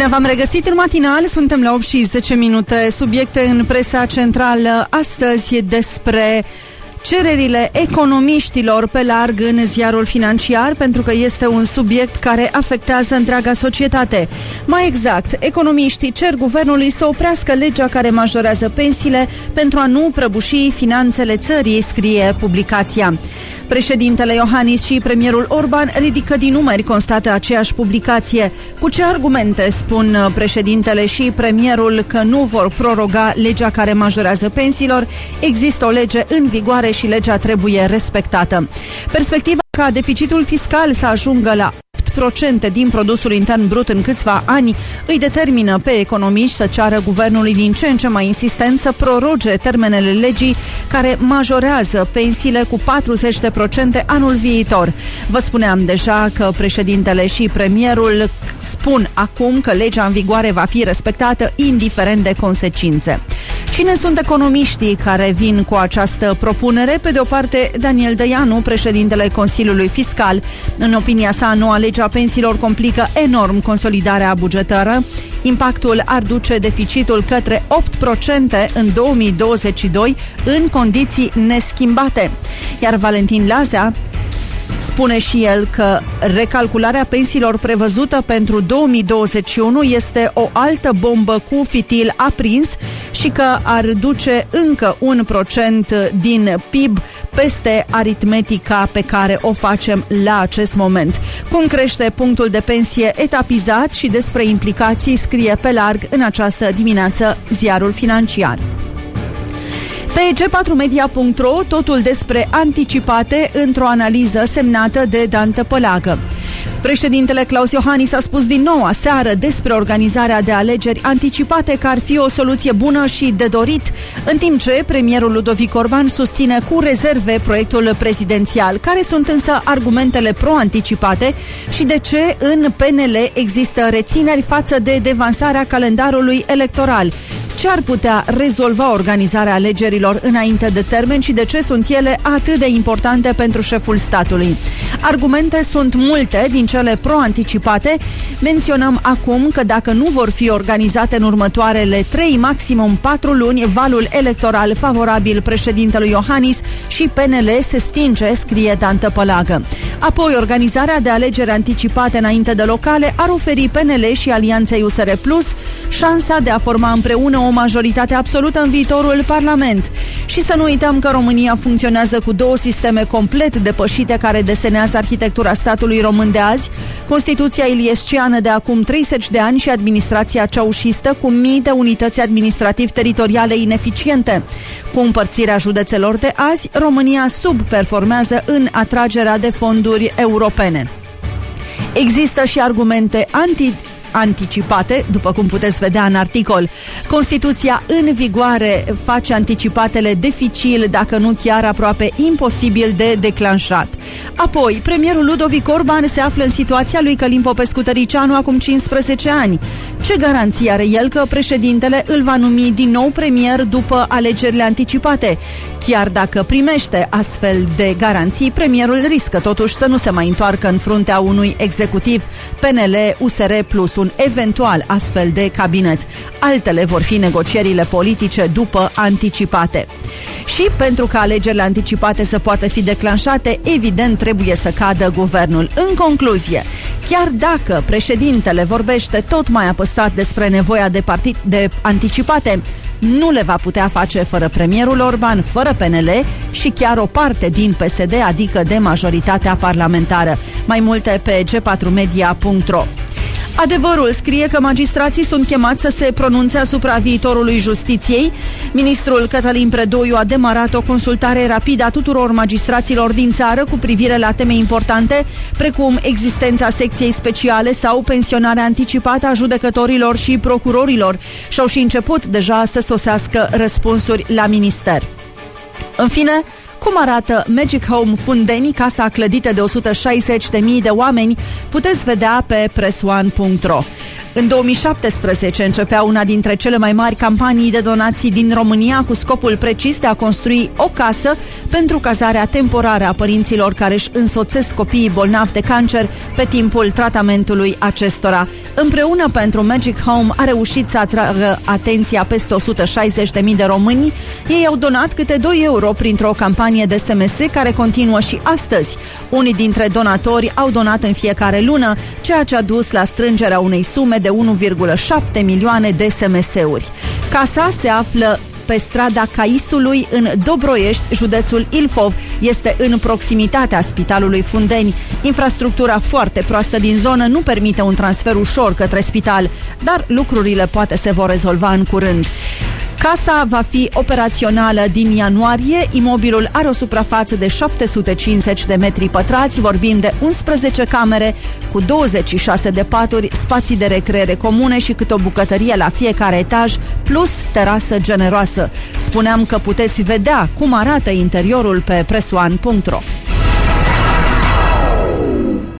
Bine v-am regăsit în matinal, suntem la 8 și 10 minute. Subiecte în presa centrală astăzi despre cererile economiștilor pe larg în ziarul financiar, pentru că este un subiect care afectează întreaga societate. Mai exact, economiștii cer guvernului să oprească legea care majorează pensiile pentru a nu prăbuși finanțele țării, scrie publicația. Președintele Iohannis și premierul Orban ridică din numeri, constată aceeași publicație. Cu ce argumente spun președintele și premierul că nu vor proroga legea care majorează pensiilor? Există o lege în vigoare și legea trebuie respectată. Perspectiva ca deficitul fiscal să ajungă la 8% din produsul intern brut în câțiva ani îi determină pe economiști să ceară guvernului din ce în ce mai insistent să proroge termenele legii care majorează pensiile cu 40% anul viitor. Vă spuneam deja că președintele și premierul spun acum că legea în vigoare va fi respectată indiferent de consecințe. Cine sunt economiștii care vin cu această propunere? Pe de o parte, Daniel Dăianu, președintele Consiliului Fiscal. În opinia sa, noua lege a pensiilor complică enorm consolidarea bugetară. Impactul ar duce deficitul către 8% în 2022 în condiții neschimbate. Iar Valentin Lazea, Spune și el că recalcularea pensiilor prevăzută pentru 2021 este o altă bombă cu fitil aprins și că ar duce încă un procent din PIB peste aritmetica pe care o facem la acest moment. Cum crește punctul de pensie etapizat și despre implicații scrie pe larg în această dimineață ziarul financiar. Pe g4media.ro totul despre anticipate într-o analiză semnată de Dan Tăpălagă. Președintele Claus Iohannis a spus din nou aseară despre organizarea de alegeri anticipate că ar fi o soluție bună și de dorit, în timp ce premierul Ludovic Orban susține cu rezerve proiectul prezidențial. Care sunt însă argumentele pro-anticipate și de ce în PNL există rețineri față de devansarea calendarului electoral? Ce ar putea rezolva organizarea alegerilor înainte de termen și de ce sunt ele atât de importante pentru șeful statului? Argumente sunt multe din cele pro-anticipate. Menționăm acum că dacă nu vor fi organizate în următoarele 3, maximum 4 luni, valul electoral favorabil președintelui Iohannis și PNL se stinge, scrie Dantă Pălagă. Apoi, organizarea de alegeri anticipate înainte de locale ar oferi PNL și Alianței USR Plus șansa de a forma împreună o majoritate absolută în viitorul Parlament. Și să nu uităm că România funcționează cu două sisteme complet depășite care desenează arhitectura statului român de azi, Constituția iliesciană de acum 30 de ani și administrația ceaușistă cu mii de unități administrativ-teritoriale ineficiente. Cu împărțirea județelor de azi, România subperformează în atragerea de fonduri europene. Există și argumente anti anticipate, după cum puteți vedea în articol. Constituția în vigoare face anticipatele dificil, dacă nu chiar aproape imposibil de declanșat. Apoi, premierul Ludovic Orban se află în situația lui Călim Popescu Tăricianu acum 15 ani. Ce garanție are el că președintele îl va numi din nou premier după alegerile anticipate? Chiar dacă primește astfel de garanții, premierul riscă totuși să nu se mai întoarcă în fruntea unui executiv PNL, USR plus un eventual astfel de cabinet. Altele vor fi negocierile politice după anticipate. Și pentru ca alegerile anticipate să poată fi declanșate, evident trebuie să cadă guvernul. În concluzie, chiar dacă președintele vorbește tot mai apăsat despre nevoia de partid de anticipate, nu le va putea face fără premierul Orban, fără PNL și chiar o parte din PSD, adică de majoritatea parlamentară. Mai multe pe g4media.ro Adevărul scrie că magistrații sunt chemați să se pronunțe asupra viitorului justiției. Ministrul Cătălin Predoiu a demarat o consultare rapidă a tuturor magistraților din țară cu privire la teme importante, precum existența secției speciale sau pensionarea anticipată a judecătorilor și procurorilor. Și-au și început deja să sosească răspunsuri la minister. În fine, cum arată Magic Home Fundeni, casa clădită de 160.000 de oameni, puteți vedea pe pressone.ro. În 2017 începea una dintre cele mai mari campanii de donații din România cu scopul precis de a construi o casă pentru cazarea temporară a părinților care își însoțesc copiii bolnavi de cancer pe timpul tratamentului acestora. Împreună pentru Magic Home a reușit să atragă atenția peste 160.000 de români. Ei au donat câte 2 euro printr-o campanie de SMS care continuă și astăzi. Unii dintre donatori au donat în fiecare lună, ceea ce a dus la strângerea unei sume de 1,7 milioane de SMS-uri. Casa se află pe strada Caisului în Dobroiești, județul Ilfov. Este în proximitatea Spitalului Fundeni. Infrastructura foarte proastă din zonă nu permite un transfer ușor către spital, dar lucrurile poate se vor rezolva în curând. Casa va fi operațională din ianuarie. Imobilul are o suprafață de 750 de metri pătrați. Vorbim de 11 camere cu 26 de paturi, spații de recreere comune și câte o bucătărie la fiecare etaj, plus terasă generoasă. Spuneam că puteți vedea cum arată interiorul pe presoan.ro.